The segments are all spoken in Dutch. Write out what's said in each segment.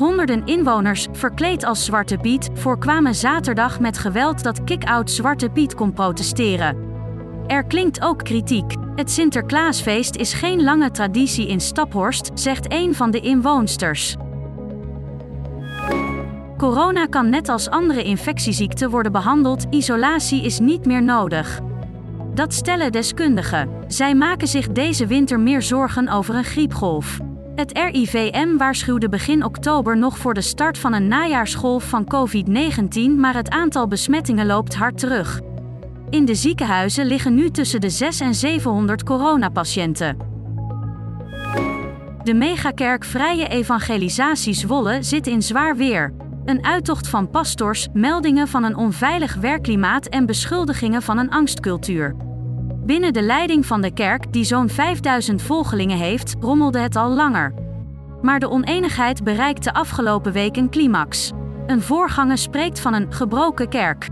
Honderden inwoners, verkleed als Zwarte Piet, voorkwamen zaterdag met geweld dat kick-out Zwarte Piet kon protesteren. Er klinkt ook kritiek. Het Sinterklaasfeest is geen lange traditie in Staphorst, zegt een van de inwoonsters. Corona kan net als andere infectieziekten worden behandeld, isolatie is niet meer nodig. Dat stellen deskundigen. Zij maken zich deze winter meer zorgen over een griepgolf. Het RIVM waarschuwde begin oktober nog voor de start van een najaarsgolf van COVID-19, maar het aantal besmettingen loopt hard terug. In de ziekenhuizen liggen nu tussen de 6 en 700 coronapatiënten. De megakerk Vrije Evangelisatie Zwolle zit in zwaar weer. Een uittocht van pastors, meldingen van een onveilig werkklimaat en beschuldigingen van een angstcultuur. Binnen de leiding van de kerk, die zo'n 5000 volgelingen heeft, rommelde het al langer. Maar de oneenigheid bereikte afgelopen week een climax. Een voorganger spreekt van een gebroken kerk.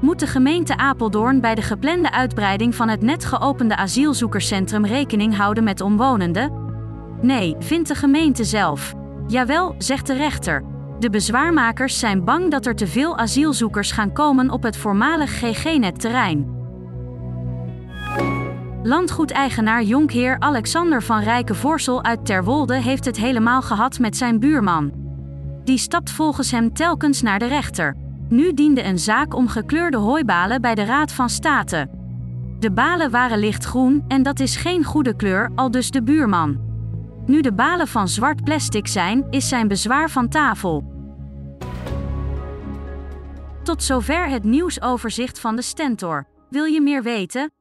Moet de gemeente Apeldoorn bij de geplande uitbreiding van het net geopende asielzoekerscentrum rekening houden met omwonenden? Nee, vindt de gemeente zelf. Jawel, zegt de rechter. De bezwaarmakers zijn bang dat er te veel asielzoekers gaan komen op het voormalig GG-net-terrein. Landgoedeigenaar jonkheer Alexander van Rijkenvorsel uit Terwolde heeft het helemaal gehad met zijn buurman. Die stapt volgens hem telkens naar de rechter. Nu diende een zaak om gekleurde hooibalen bij de Raad van State. De balen waren lichtgroen en dat is geen goede kleur, al dus de buurman. Nu de balen van zwart plastic zijn, is zijn bezwaar van tafel. Tot zover het nieuwsoverzicht van de Stentor. Wil je meer weten?